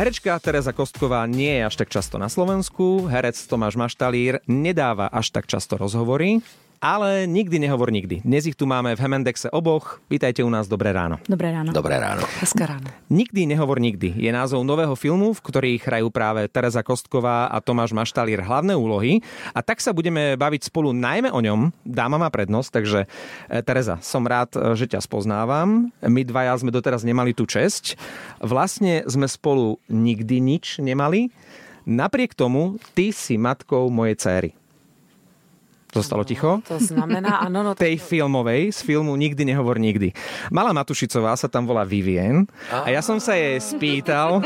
Herečka Teresa Kostková nie je až tak často na Slovensku, herec Tomáš Maštalír nedáva až tak často rozhovory, ale nikdy nehovor nikdy. Dnes ich tu máme v Hemendexe oboch. Vítajte u nás, dobré ráno. Dobré ráno. Dobré ráno. Hezké ráno. Nikdy nehovor nikdy je názov nového filmu, v ktorý hrajú práve Teresa Kostková a Tomáš Maštalír hlavné úlohy. A tak sa budeme baviť spolu najmä o ňom. Dáma má prednosť, takže e, Teresa, som rád, e, že ťa spoznávam. My dvaja sme doteraz nemali tú česť. Vlastne sme spolu nikdy nič nemali. Napriek tomu, ty si matkou mojej céry. Zostalo ticho? To znamená, áno, no tej filmovej, z filmu Nikdy nehovor nikdy. Mala Matušicová sa tam volá Vivien a ja som sa jej spýtal,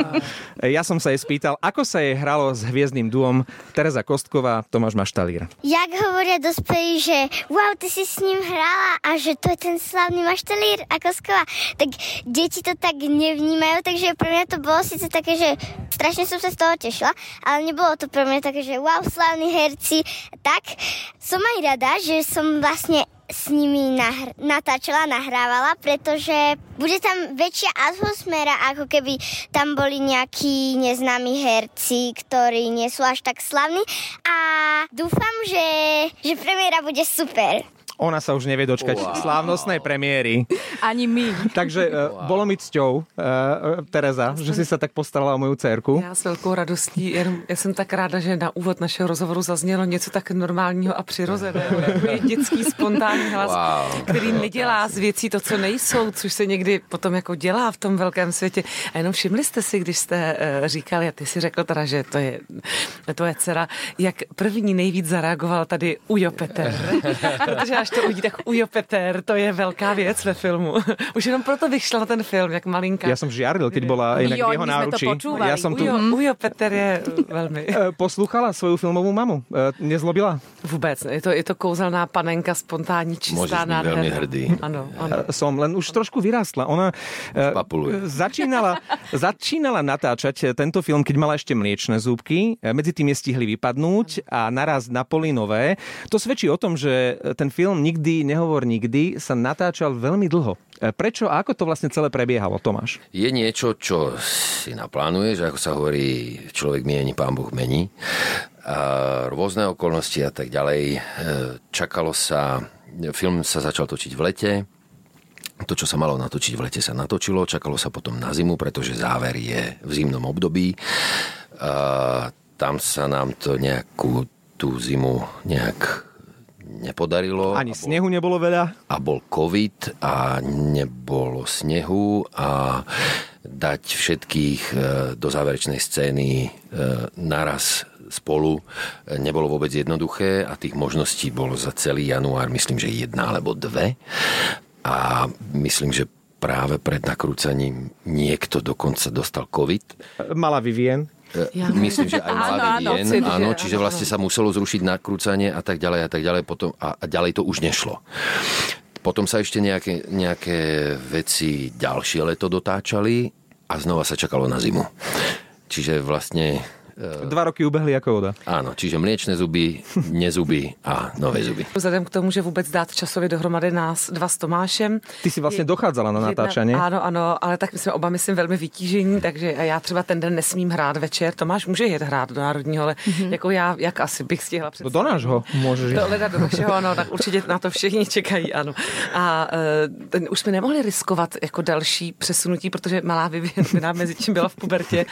ja som sa jej spýtal, ako sa jej hralo s hviezdnym duom Teresa Kostková, Tomáš Maštalír. Jak hovoria dospelí, že wow, ty si s ním hrala a že to je ten slavný maštalír a Koskova, tak deti to tak nevnímajú, takže pre mňa to bolo síce také, že strašne som sa z toho tešila, ale nebolo to pre mňa také, že wow, slavní herci, tak som aj rada, že som vlastne s nimi nahr- natáčala, nahrávala, pretože bude tam väčšia atmosféra, ako keby tam boli nejakí neznámi herci, ktorí nie sú až tak slavní a dúfam, že, že premiéra bude super. Ona sa už nevie dočkať wow. slávnostnej premiéry. Ani my. Takže wow. bolo mi cťou, uh, Tereza, že si sa tak postarala o moju dcerku. Já s velkou radostí, jenom já jsem tak ráda, že na úvod našeho rozhovoru zaznělo něco tak normálního a přirozeného, jako je dětský spontánní hlas, wow. který nedělá z věcí to, co nejsou, což se někdy potom jako dělá v tom velkém světě. A jenom všimli jste si, když jste uh, říkali, a ty si řekl teda, že to je tvoje dcera, jak první nejvíc zareagoval tady Ujo Peter. Protože až to uvidí, tak Ujo Peter, to je velká věc ve filmu. Už jenom proto bych šla na ten film, jak malinka. Ja som žiaril, keď bola inak Jo, v jeho to náručí. počúvali. Ja som tu Ujo, Ujo Peter je velmi... Eh, Poslúchala svoju filmovú mamu. Eh, Nezlobila? Vůbec, je to, je to kouzelná panenka, spontánní, čistá, Môžeš byť nádherná. veľmi hrdý. Ano, ano. Eh, Som, len už trošku vyrástla. Ona eh, Papuluje. začínala, začínala natáčať eh, tento film, keď mala ešte mliečne zúbky. Eh, Medzi tým je stihli vypadnúť a naraz na poli nové. To svedčí o tom, že eh, ten film Nikdy nehovor nikdy sa natáčal veľmi dlho. Eh, Prečo a ako to vlastne celé prebiehalo, Tomáš? Je niečo, čo si naplánuješ, ako sa hovorí, človek mieni, pán Boh mení. A rôzne okolnosti a tak ďalej. E, Čakalo sa, film sa začal točiť v lete, to, čo sa malo natočiť v lete, sa natočilo. Čakalo sa potom na zimu, pretože záver je v zimnom období. A tam sa nám to nejakú tú zimu nejak nepodarilo. Ani bol- snehu nebolo veľa. a bol COVID a nebolo snehu a dať všetkých e, do záverečnej scény e, naraz spolu e, nebolo vôbec jednoduché a tých možností bolo za celý január myslím, že jedna alebo dve a myslím, že práve pred nakrúcaním niekto dokonca dostal COVID Mala Vivien. Ja. Myslím, že aj Áno, mladý áno, cítim, áno, že čiže áno, vlastne sa muselo zrušiť nakrúcanie a tak ďalej a tak ďalej potom, a, a ďalej to už nešlo. Potom sa ešte nejaké, nejaké veci ďalšie leto dotáčali a znova sa čakalo na zimu. Čiže vlastne, e, Dva roky ubehli ako voda. áno, čiže mliečne zuby, nezuby a nové zuby. Vzhledem k tomu, že vůbec dát časově dohromady nás dva s Tomášem. Ty si vlastne dochádzala na natáčanie. Jedna, ano, ano, ale tak my jsme oba, myslím, velmi vytížení, takže já třeba ten den nesmím hrát večer. Tomáš může jet hrát do Národního, ale mm-hmm. jako já, jak asi bych stihla No představit. do nášho môžeš. Do leda do našeho, ano, tak určitě na to všichni čekají, ano. A uh, ten, už jsme nemohli riskovat jako další přesunutí, protože malá Vivien by nám mezi tím byla v pubertě.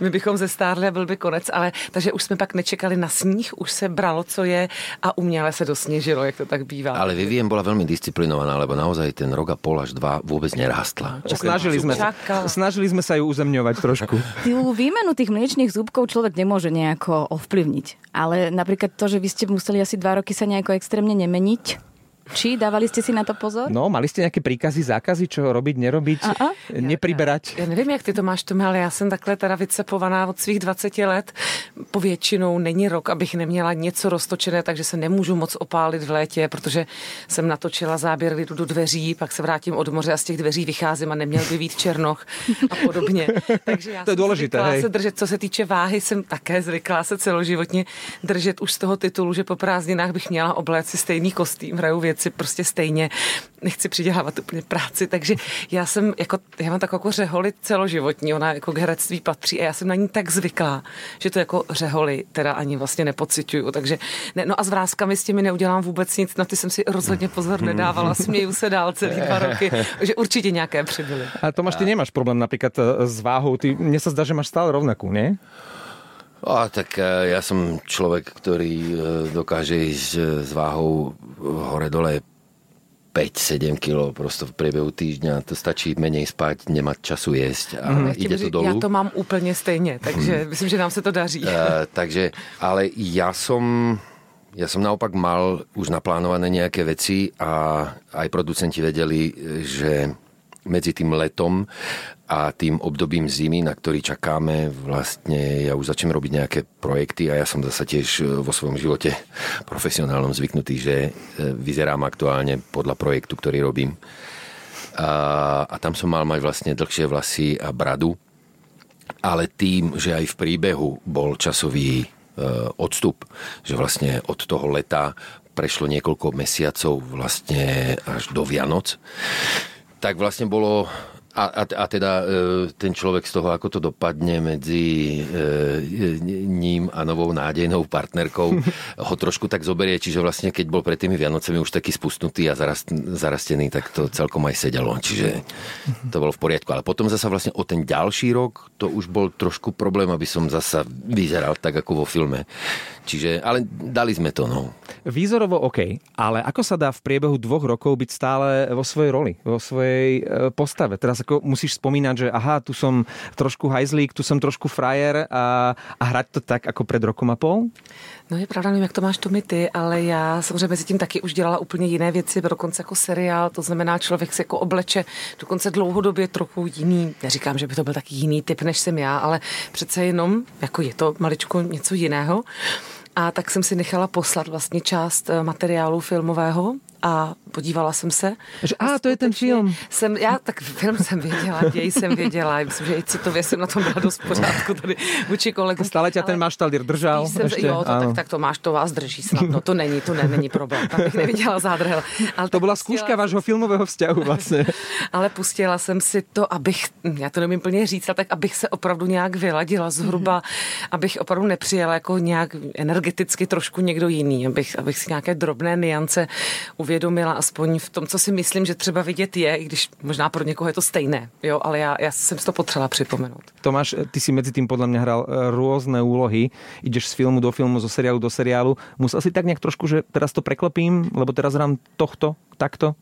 My bychom zestárli a byl by konec, ale takže už jsme pak nečekali na sníh, už se bralo, co je a uměle se dosněžilo, jak to tak bývá. Ale Vivien bola veľmi disciplinovaná, lebo naozaj ten rok a pol až dva vôbec nerástla. Snažili sme, sa, Čakala. snažili sme sa ju uzemňovať trošku. Tú výmenu tých mliečných zúbkov človek nemôže nejako ovplyvniť. Ale napríklad to, že vy ste museli asi dva roky sa nejako extrémne nemeniť, či dávali ste si na to pozor? No, mali ste nejaké príkazy, zákazy, čo robiť, nerobiť, A-a. nepriberať? Já nevím, jak ty to máš, Tome, ale já jsem takhle teda vycepovaná od svých 20 let. Po většinou není rok, abych neměla něco roztočené, takže se nemůžu moc opálit v létě, protože jsem natočila záběr lidu do dveří, pak se vrátím od moře a z těch dveří vycházím a neměl by být černoch a podobně. Takže já To je jsem důležité, hej. se držet, co se týče váhy, jsem také zvyklá se celoživotně držet už z toho titulu, že po prázdninách bych měla obléct si stejný kostým, hraju věci věci prostě stejně. Nechci přidělávat úplně práci, takže já jsem jako, já mám tak jako řeholi celoživotní, ona jako k herectví patří a já jsem na ní tak zvyklá, že to jako řeholi teda ani vlastně nepocituju, takže ne, no a s vrázkami s těmi neudělám vůbec nic, na ty jsem si rozhodně pozor nedávala, směju se dál celý dva roky, že určitě nějaké přibyly. A Tomáš, ty nemáš problém například eh, s váhou, ty, mně se zdá, že máš stále rovnakú, ne? A, tak eh, ja som človek, ktorý eh, dokáže ísť s váhou hore-dole 5-7 kg prosto v priebehu týždňa. To stačí menej spať, nemať času jesť a mm. ide to dolu. Já to mám úplně stejně, takže mm. myslím, že nám se to daří. Uh, takže, ale ja som ja som naopak mal už naplánované nejaké veci a aj producenti vedeli, že medzi tým letom a tým obdobím zimy, na ktorý čakáme, vlastne ja už začnem robiť nejaké projekty a ja som zase tiež e, vo svojom živote profesionálnom zvyknutý, že e, vyzerám aktuálne podľa projektu, ktorý robím. A, a tam som mal mať vlastne dlhšie vlasy a bradu, ale tým, že aj v príbehu bol časový e, odstup, že vlastne od toho leta prešlo niekoľko mesiacov vlastne až do Vianoc, tak vlastne bolo a, a, a teda e, ten človek z toho, ako to dopadne medzi e, ním a novou nádejnou partnerkou, ho trošku tak zoberie, čiže vlastne keď bol pred tými Vianocemi už taký spustnutý a zarast, zarastený, tak to celkom aj sedelo, čiže to bolo v poriadku. Ale potom zasa vlastne o ten ďalší rok to už bol trošku problém, aby som zasa vyzeral tak ako vo filme. Čiže, ale dali sme to, no. Výzorovo OK, ale ako sa dá v priebehu dvoch rokov byť stále vo svojej roli, vo svojej e, postave? Teraz ako musíš spomínať, že aha, tu som trošku hajzlík, tu som trošku frajer a, a hrať to tak ako pred rokom a pol? No je pravda, nevím, jak to máš to my ty, ale já samozřejmě mezi tím taky už dělala úplně jiné věci, dokonce jako seriál, to znamená člověk se jako obleče dokonce dlouhodobě trochu jiný, neříkám, že by to byl taky jiný typ, než jsem já, ale přece jenom, jako je to maličko něco jiného. A tak jsem si nechala poslat vlastně část eh, materiálu filmového a podívala jsem se. A, to je ten film. Jsem, já tak film jsem věděla, děj jsem věděla. Myslím, že i citově jsem na tom byla dost pořádku tady vůči kolegu. Stále tě ten maštalír držel. Jsem, ještě, jo, to, tak, tak to máš, to vás drží snad. No to není, to ne, není problém. Tam bych neviděla zádrhel. Ale to byla zkouška vášho filmového vzťahu vlastně. ale pustila jsem si to, abych, já to nevím plně říct, ale tak abych se opravdu nějak vyladila zhruba, abych opravdu nepřijela jako nějak energeticky trošku někdo jiný, abych, abych si nějaké drobné niance uvědomila aspoň v tom, co si myslím, že třeba vidět je, i když možná pro někoho je to stejné, jo, ale já, já jsem si to potřeba připomenout. Tomáš, ty si mezi tím podle mě hral eh, různé úlohy, ideš z filmu do filmu, zo seriálu do seriálu. Musel si tak nějak trošku, že teraz to preklepím, lebo teraz hrám tohto, takto?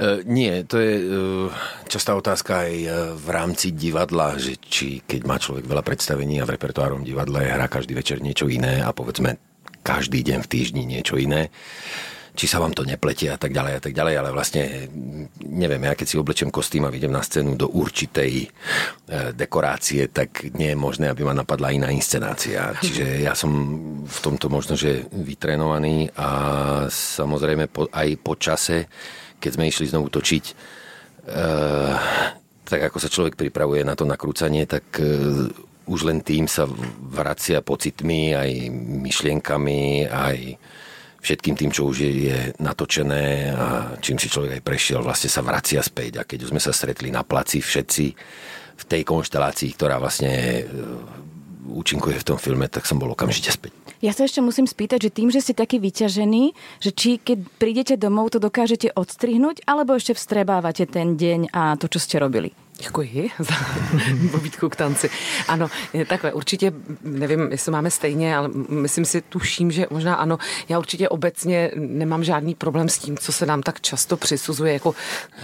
Uh, nie, to je uh, častá otázka aj v rámci divadla, že či keď má človek veľa predstavení a v repertoárom divadla je hra každý večer niečo iné a povedzme každý deň v týždni niečo iné či sa vám to nepletie a tak ďalej a tak ďalej, ale vlastne neviem, ja keď si oblečem kostým a vidím na scénu do určitej e, dekorácie, tak nie je možné, aby ma napadla iná inscenácia. Čiže ja som v tomto možno, že vytrenovaný a samozrejme aj po čase, keď sme išli znovu točiť, e, tak ako sa človek pripravuje na to nakrúcanie, tak e, už len tým sa vracia pocitmi, aj myšlienkami, aj všetkým tým, čo už je, natočené a čím si človek aj prešiel, vlastne sa vracia späť. A keď už sme sa stretli na placi všetci v tej konštelácii, ktorá vlastne e, účinkuje v tom filme, tak som bol okamžite späť. Ja sa ešte musím spýtať, že tým, že ste taký vyťažený, že či keď prídete domov, to dokážete odstrihnúť, alebo ešte vstrebávate ten deň a to, čo ste robili? Děkuji za pobídku k tanci. Ano, takhle, určitě, nevím, jestli máme stejně, ale myslím si, tuším, že možná ano. Já určitě obecně nemám žádný problém s tím, co se nám tak často přisuzuje, jako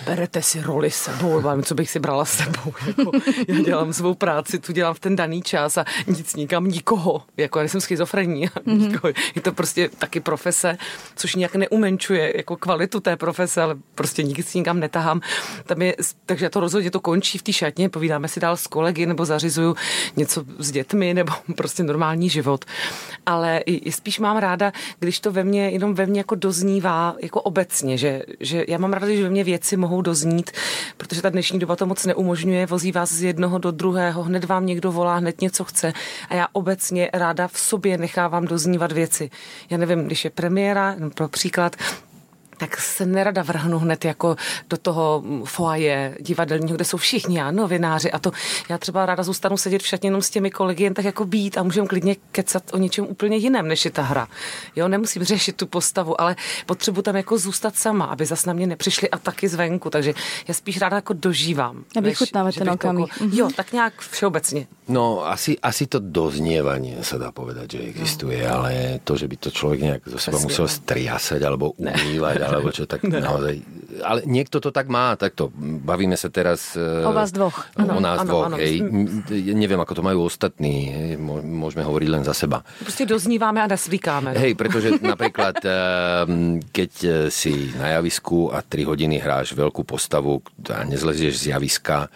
berete si roli sebou, co bych si brala s sebou. Jako, já dělám svou práci, tu dělám v ten daný čas a nic nikam nikoho. Jako já jsem schizofrení. Mm-hmm. Je to prostě taky profese, což nějak neumenčuje jako kvalitu té profese, ale prostě nic nikam netahám. Tam je, takže to rozhodně to končí končí v té šatně, povídáme si dál s kolegy nebo zařizuju něco s dětmi nebo prostě normální život. Ale i, spíš mám ráda, když to ve mně, jenom ve mně jako doznívá jako obecně, že, že já mám ráda, že ve mně věci mohou doznít, protože ta dnešní doba to moc neumožňuje, vozí vás z jednoho do druhého, hned vám někdo volá, hned něco chce a já obecně ráda v sobě nechávám doznívat věci. Já nevím, když je premiéra, pro příklad, tak se nerada vrhnu hned jako do toho foaje divadelního, kde jsou všichni a novináři a to já třeba ráda zůstanu sedět v šatně jenom s těmi kolegy, jen tak jako být a můžeme klidně kecat o něčem úplně jiném, než je ta hra. Jo, nemusím řešit tu postavu, ale potřebuji tam jako zůstat sama, aby zas na mě nepřišli a taky zvenku, takže já spíš ráda jako dožívám. A vychutnávat ten okamih. Jako, jo, tak nějak všeobecně. No, asi, asi to doznievanie sa dá povedať, že existuje, no. ale to, že by to človek nejak zo seba musel striasať alebo umývať, alebo čo, tak ne. naozaj... Ale niekto to tak má, takto. Bavíme sa teraz... O vás dvoch. Ano, o nás ano, dvoch, ano. hej. Neviem, ako to majú ostatní. Hej. Môžeme hovoriť len za seba. Proste dozníváme a nasvíkáme. Hej, pretože napríklad, keď si na javisku a 3 hodiny hráš veľkú postavu a nezlezieš z javiska,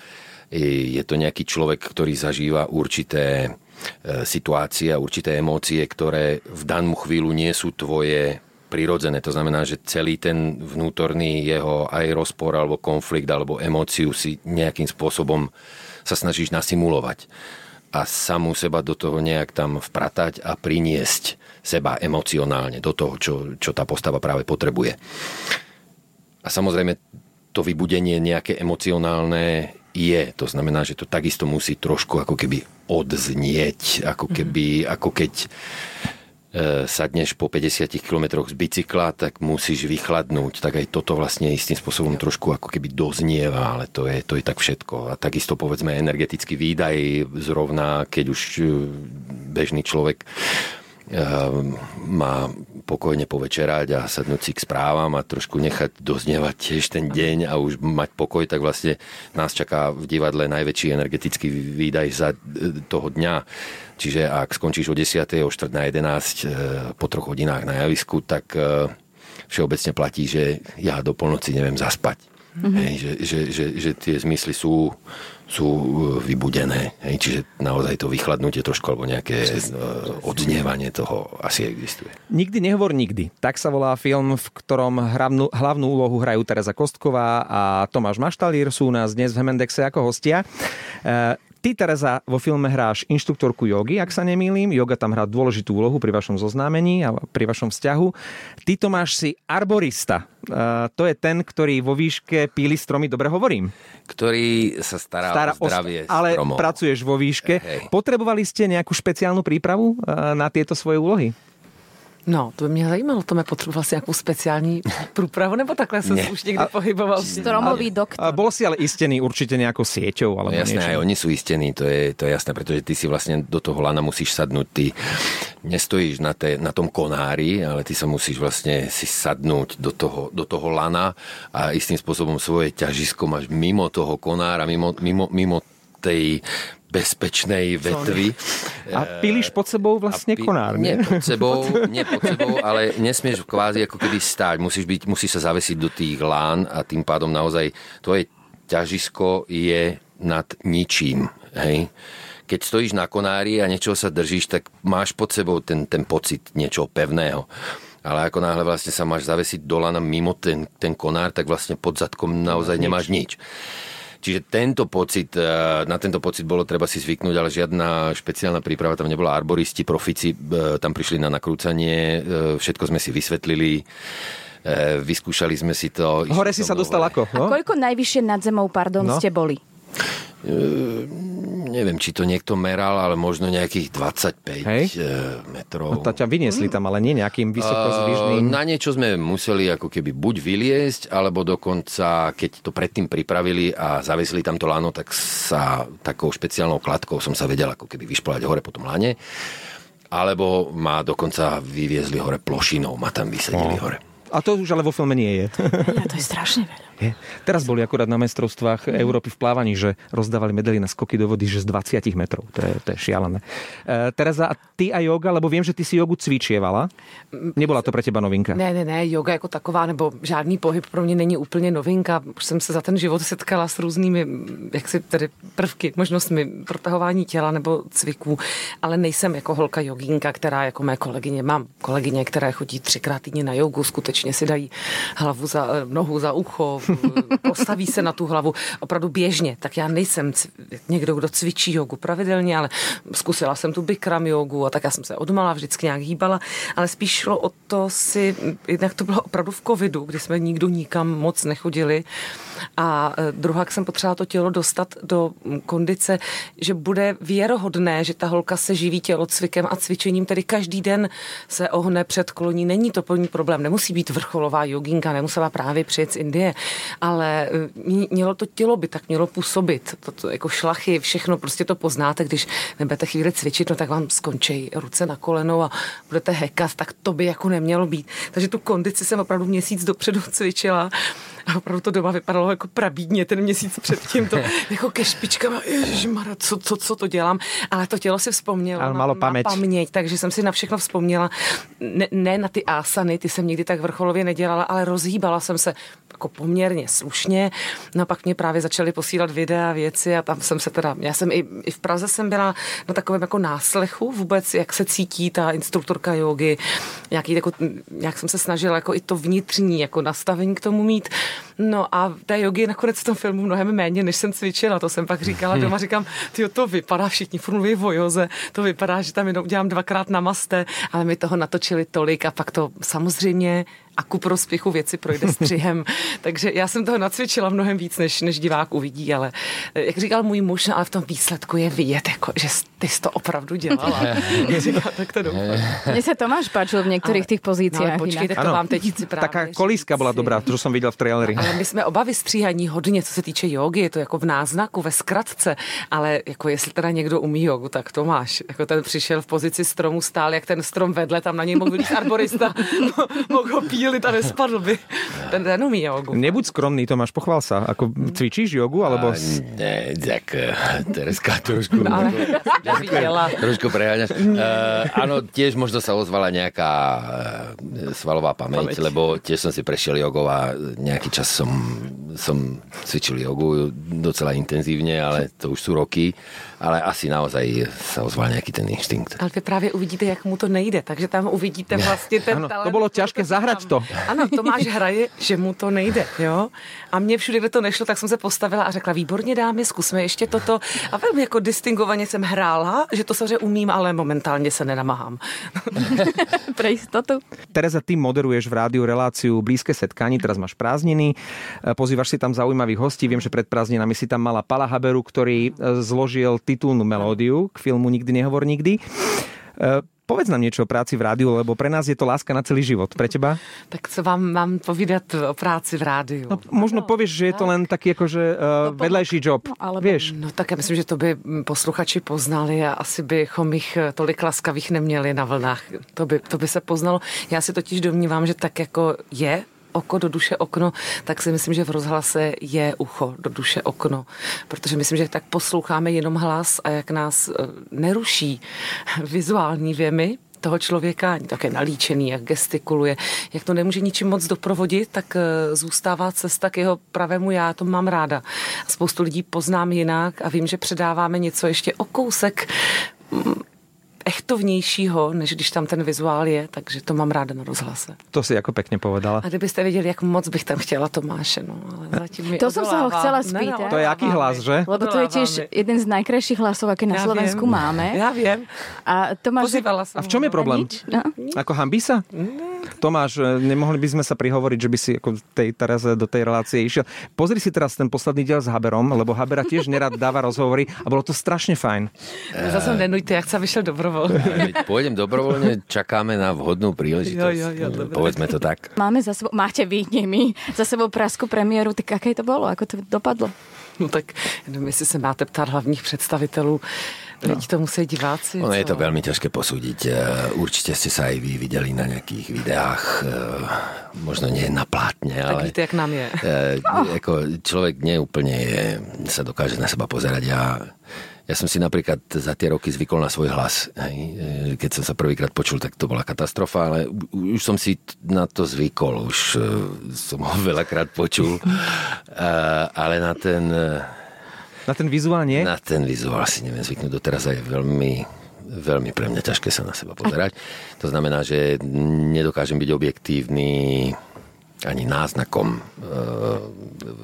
je to nejaký človek, ktorý zažíva určité e, situácie a určité emócie, ktoré v danú chvíľu nie sú tvoje prirodzené. To znamená, že celý ten vnútorný jeho aj rozpor alebo konflikt alebo emóciu si nejakým spôsobom sa snažíš nasimulovať a samú seba do toho nejak tam vpratať a priniesť seba emocionálne do toho, čo, čo tá postava práve potrebuje. A samozrejme to vybudenie nejaké emocionálne je. To znamená, že to takisto musí trošku ako keby odznieť, ako mhm. keby, ako keď sadneš po 50 km z bicykla, tak musíš vychladnúť. Tak aj toto vlastne istým spôsobom trošku ako keby doznieva, ale to je, to je tak všetko. A takisto povedzme energetický výdaj zrovna, keď už e, bežný človek má pokojne povečerať a sadnúť si k správam a trošku nechať doznievať tiež ten deň a už mať pokoj, tak vlastne nás čaká v divadle najväčší energetický výdaj za e, toho dňa. Čiže ak skončíš o 10. o 4. na 11 e, po troch hodinách na javisku, tak e, všeobecne platí, že ja do polnoci neviem zaspať. Mm-hmm. Hej, že, že, že, že tie zmysly sú sú e, vybudené. Hej, čiže naozaj to vychladnutie trošku alebo nejaké Přesne. odznievanie toho asi existuje. Nikdy nehovor nikdy. Tak sa volá film, v ktorom hlavnú, hlavnú úlohu hrajú Teresa Kostková a Tomáš Maštalír sú u nás dnes v Hemendexe ako hostia. Ty, Tereza, vo filme hráš inštruktorku jogy, ak sa nemýlim. Yoga tam hrá dôležitú úlohu pri vašom zoznámení a pri vašom vzťahu. Ty, Tomáš, si arborista. Uh, to je ten, ktorý vo výške píli stromy, dobre hovorím? Ktorý sa stará, stará o zdravie o, Ale stromov. pracuješ vo výške. Hej. Potrebovali ste nejakú špeciálnu prípravu uh, na tieto svoje úlohy? No, to by mě zajímalo, to mě potřeboval si nějakou speciální průpravu, nebo takhle jsem už někdy a, pohyboval. Stromový doktor. A bol si ale istený určite nejakou sieťou? Alebo no, jasné, niečo. aj oni sú istení, to je, to je jasné, pretože ty si vlastne do toho lana musíš sadnúť, ty nestojíš na, te, na tom konári, ale ty sa musíš vlastne si sadnúť do toho, do toho lana a istým spôsobom svoje ťažisko máš mimo toho konára, mimo, mimo, mimo tej bezpečnej vetvy. A píliš pod sebou vlastne pí... konár, nie? Nie pod sebou, nie pod sebou, ale nesmieš kvázi ako keby stáť. Musíš, byť, musíš sa zavesiť do tých lán a tým pádom naozaj tvoje ťažisko je nad ničím. Hej? Keď stojíš na konári a niečo sa držíš, tak máš pod sebou ten, ten pocit niečoho pevného ale ako náhle vlastne sa máš zavesiť do lana mimo ten, ten konár, tak vlastne pod zadkom naozaj nemáš nič. Čiže tento pocit, eh, na tento pocit bolo treba si zvyknúť, ale žiadna špeciálna príprava tam nebola. Arboristi, profici eh, tam prišli na nakrúcanie, eh, všetko sme si vysvetlili vyskúšali sme si to. Hore si sa dostal ako? No? A koľko najvyššie nad zemou, pardon, no? ste boli? Neviem, či to niekto meral, ale možno nejakých 25 Hej. E, metrov. No, to ťa vyniesli tam, ale nie nejakým vysokozvyžným. Na niečo sme museli ako keby buď vyliesť, alebo dokonca, keď to predtým pripravili a zavesili tam to lano, tak sa takou špeciálnou kladkou som sa vedel ako keby vyšplať hore po tom lane. Alebo ma dokonca vyviezli hore plošinou, ma tam vysedili oh. hore. A to už ale vo filme nie je. Ja, to je strašne veľa. Je. Teraz boli akurát na mestrovstvách mm. Európy v plávaní, že rozdávali medely na skoky do vody, že z 20 metrov. To je, to je šialené. E, Tereza, a ty a yoga, lebo viem, že ty si jogu cvičievala. Nebola to pre teba novinka? Ne, ne, ne, yoga jako taková, nebo žádný pohyb pro mě není úplně novinka. Už jsem se za ten život setkala s různými jaksi tedy prvky, možnostmi protahování těla nebo cviků, ale nejsem jako holka jogínka, která jako mé kolegyně, mám kolegyně, které chodí třikrát týdně na jogu, skutečně slušně si dají hlavu za nohu za ucho, postaví se na tu hlavu opravdu běžně. Tak já nejsem někdo, kdo cvičí jogu pravidelně, ale zkusila jsem tu Bikram jogu a tak já jsem se odmala vždycky nějak hýbala, ale spíš šlo o to si, jednak to bylo opravdu v covidu, kdy jsme nikdo nikam moc nechodili a e, druhá, jsem potřebovala to tělo dostat do kondice, že bude věrohodné, že ta holka se živí tělocvikem a cvičením, tedy každý den se ohne před koloní. Není to plný problém, nemusí být vrcholová joginka, nemusela právě přijet z Indie, ale e, mělo to tělo by tak mělo působit. To, to, jako šlachy, všechno, prostě to poznáte, když nebudete chvíli cvičit, no tak vám skončí ruce na kolenou a budete hekat, tak to by jako nemělo být. Takže tu kondici jsem opravdu měsíc dopředu cvičila a opravdu to doma vypadalo jako prabídně ten měsíc předtím, to jako ke špičkám, ježišmara, co, co, co to dělám, ale to tělo si vzpomnělo. Ale malo paměť. paměť. takže jsem si na všechno vzpomněla. Ne, ne na ty asany, ty jsem nikdy tak vrcholově nedělala, ale rozhýbala jsem se jako poměrně slušně. No a pak mě právě začaly posílat videa, věci a tam jsem se teda, já jsem i, i v Praze jsem byla na takovém jako náslechu vůbec, jak se cítí ta instruktorka jogy, nějaký, jako, nějak jsem se snažila jako i to vnitřní jako nastavení k tomu mít. No a té jogy nakonec v tom filmu mnohem méně, než jsem cvičila, to jsem pak říkala doma, říkám, ty to vypadá, všichni furt mluví o joze, to vypadá, že tam jenom udělám dvakrát namaste, ale my toho natočili tolik a pak to samozřejmě a ku prospěchu věci projde střihem. Takže já jsem toho nacvičila mnohem víc, než, než divák uvidí, ale eh, jak říkal můj muž, no, ale v tom výsledku je vidět, jako, že ty jsi to opravdu dělala. říkal, tak to doufám. Mně se Tomáš páčil v některých těch pozicích. No, počkejte, to vám teď chci právě Taká kolíska byla dobrá, to jsem viděl v traileri. Ale my jsme oba vystříhaní hodně, co se týče jogy, je to jako v náznaku, ve zkratce, ale jako jestli teda někdo umí jogu, tak Tomáš. Jako ten přišel v pozici stromu, stál jak ten strom vedle, tam na něj mohl být arborista, mohl ho pít chvíli to nespadl by. Ten, ten umí jogu. Nebuď skromný, Tomáš, pochvál sa. Ako cvičíš jogu? Alebo... A, ne, tak eh, Tereska trošku... No, ale trošku preháňaš. Uh, áno, tiež možno sa ozvala nejaká uh, svalová pamäť, pamäť, lebo tiež som si prešiel jogou a nejaký čas som, som cvičil jogu docela intenzívne, ale to už sú roky ale asi naozaj sa ozval nejaký ten inštinkt. Ale vy právě uvidíte, jak mu to nejde, takže tam uvidíte vlastně ten ano, talent. To bylo těžké zahrať to. Ano, Tomáš hraje, že mu to nejde, jo. A mě všude, kde to nešlo, tak jsem se postavila a řekla, výborně dámy, zkusme ještě toto. A velmi jako distingovaně jsem hrála, že to samozřejmě umím, ale momentálně se nenamahám. Pre istotu. Tereza, ty moderuješ v rádiu reláciu Blízke setkání, teraz máš prázdniny, pozývaš si tam zaujímavých hostí, viem, že pred prázdninami si tam mala Pala Haberu, ktorý zložil titulnú melódiu k filmu Nikdy nehovor nikdy. E, povedz nám niečo o práci v rádiu, lebo pre nás je to láska na celý život. Pre teba? Tak co vám mám povídat o práci v rádiu? No, možno no, povieš, že je to len taký akože uh, no, vedlejší job. No, ale Vieš? No tak já myslím, že to by posluchači poznali a asi bychom jich tolik laskavých neměli na vlnách. To by, to by se poznalo. Já si totiž domnívám, že tak jako je oko do duše okno, tak si myslím, že v rozhlase je ucho do duše okno. Protože myslím, že tak posloucháme jenom hlas a jak nás e, neruší vizuální věmy, toho člověka, také nalíčený, jak gestikuluje, jak to nemůže ničím moc doprovodit, tak e, zůstává cesta k jeho pravému já, to mám ráda. Spoustu lidí poznám jinak a vím, že předáváme něco ještě o kousek echtovnějšího, než když tam ten vizuál je, takže to mám ráda na rozhlase. To si jako pěkně povedala. A kdybyste věděli, jak moc bych tam chtěla Tomáše, no, ale zatím mi To jsem se ho chcela spýtať. To je jaký hlas, že? Lebo to je tiež jeden z najkrajších hlasov, aké na ja Slovensku viem. máme. Ja viem. A Tomáš... A v čom je problém? No? Ako hambí sa? Tomáš, e, nemohli by sme sa prihovoriť, že by si ako tej, teraz do tej relácie išiel. Pozri si teraz ten posledný diel s Haberom, lebo Habera tiež nerad dáva rozhovory a bolo to strašne fajn. Zase nenujte, jak sa vyšiel dobrovoľne. Pôjdem dobrovoľne, čakáme na vhodnú príležitosť. Jo, jo, jo, Povedzme to tak. Máme za sebou, máte vy, nie my, za sebou praskú premiéru, tak aké to bolo, ako to dopadlo? No tak nevím, jestli se máte ptát hlavních představitelů No. to musí diváci. Ono co? je to veľmi ťažké posúdiť. E, určite ste sa aj vy videli na nejakých videách, e, možno nie na plátne, tak ale... víte, jak nám je. Oh. Ako človek neúplne je, sa dokáže na seba pozerať. Ja, ja som si napríklad za tie roky zvykol na svoj hlas. Hej. Keď som sa prvýkrát počul, tak to bola katastrofa, ale už som si na to zvykol. Už som ho veľakrát počul. Ale na ten na ten vizuál nie? Na ten vizuál si neviem zvyknúť. Doteraz je veľmi, veľmi pre mňa ťažké sa na seba pozerať. To znamená, že nedokážem byť objektívny ani náznakom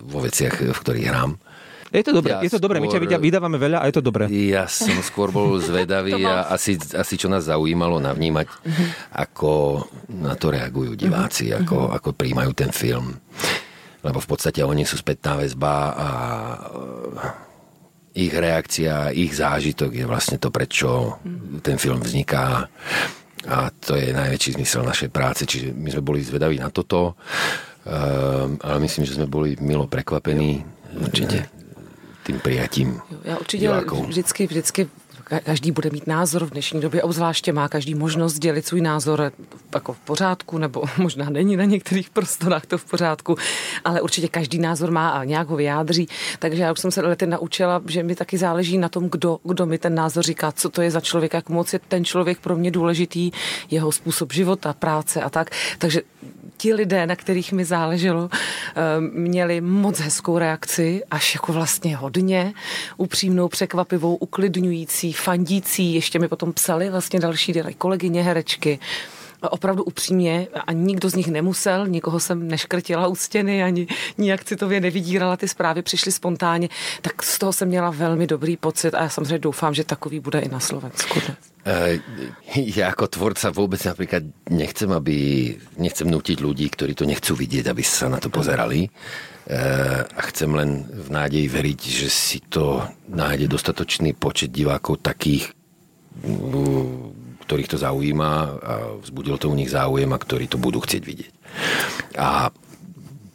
vo veciach, v ktorých hrám. Je to dobré, ja je to dobré, skôr, my ťa vydávame veľa a je to dobré. Ja som skôr bol zvedavý a asi, asi čo nás zaujímalo navnímať, uh-huh. ako na to reagujú diváci, uh-huh. ako, ako príjmajú ten film. Lebo v podstate oni sú spätná väzba a ich reakcia, ich zážitok je vlastne to, prečo ten film vzniká. A to je najväčší zmysel našej práce. Čiže my sme boli zvedaví na toto, ale myslím, že sme boli milo prekvapení. Určite tým prijatím Já určitě vždycky, vždycky každý bude mít názor v dnešní době, obzvláště má každý možnost dělit svůj názor jako v pořádku, nebo možná není na některých prostorách to v pořádku, ale určitě každý názor má a nějak ho vyjádří. Takže já už jsem se lety naučila, že mi taky záleží na tom, kdo, kdo mi ten názor říká, co to je za člověk, jak moc je ten člověk pro mě důležitý, jeho způsob života, práce a tak. Takže ti lidé, na kterých mi záleželo, eh, měli moc hezkou reakci, až jako vlastně hodně, upřímnou, překvapivou, uklidňující, fandící. Ještě mi potom psali vlastně další kolegyně herečky opravdu upřímně a nikdo z nich nemusel, nikoho jsem neškrtila u stěny, ani nijak citově nevydírala, ty zprávy přišly spontánně, tak z toho jsem měla velmi dobrý pocit a já samozřejmě doufám, že takový bude i na Slovensku. Uh, ja ako tvorca vôbec napríklad nechcem, aby, nechcem nutiť ľudí, ktorí to nechcú vidieť, aby sa na to pozerali. Uh, a chcem len v nádeji veriť, že si to nájde dostatočný počet divákov takých, ktorých to zaujíma a vzbudilo to u nich záujem a ktorí to budú chcieť vidieť. A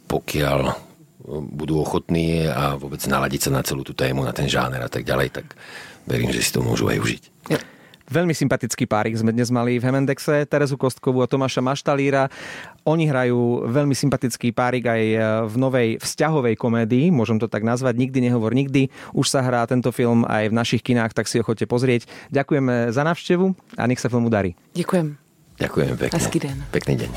pokiaľ budú ochotní a vôbec naladiť sa na celú tú tému, na ten žáner a tak ďalej, tak verím, že si to môžu aj užiť. Ja. Veľmi sympatický párik sme dnes mali v Hemendexe, Terezu Kostkovú a Tomáša Maštalíra. Oni hrajú veľmi sympatický párik aj v novej vzťahovej komédii, môžem to tak nazvať, Nikdy nehovor nikdy. Už sa hrá tento film aj v našich kinách, tak si ho chodte pozrieť. Ďakujeme za návštevu a nech sa filmu darí. Ďakujem. Ďakujem pekne. Hezký deň. Pekný deň.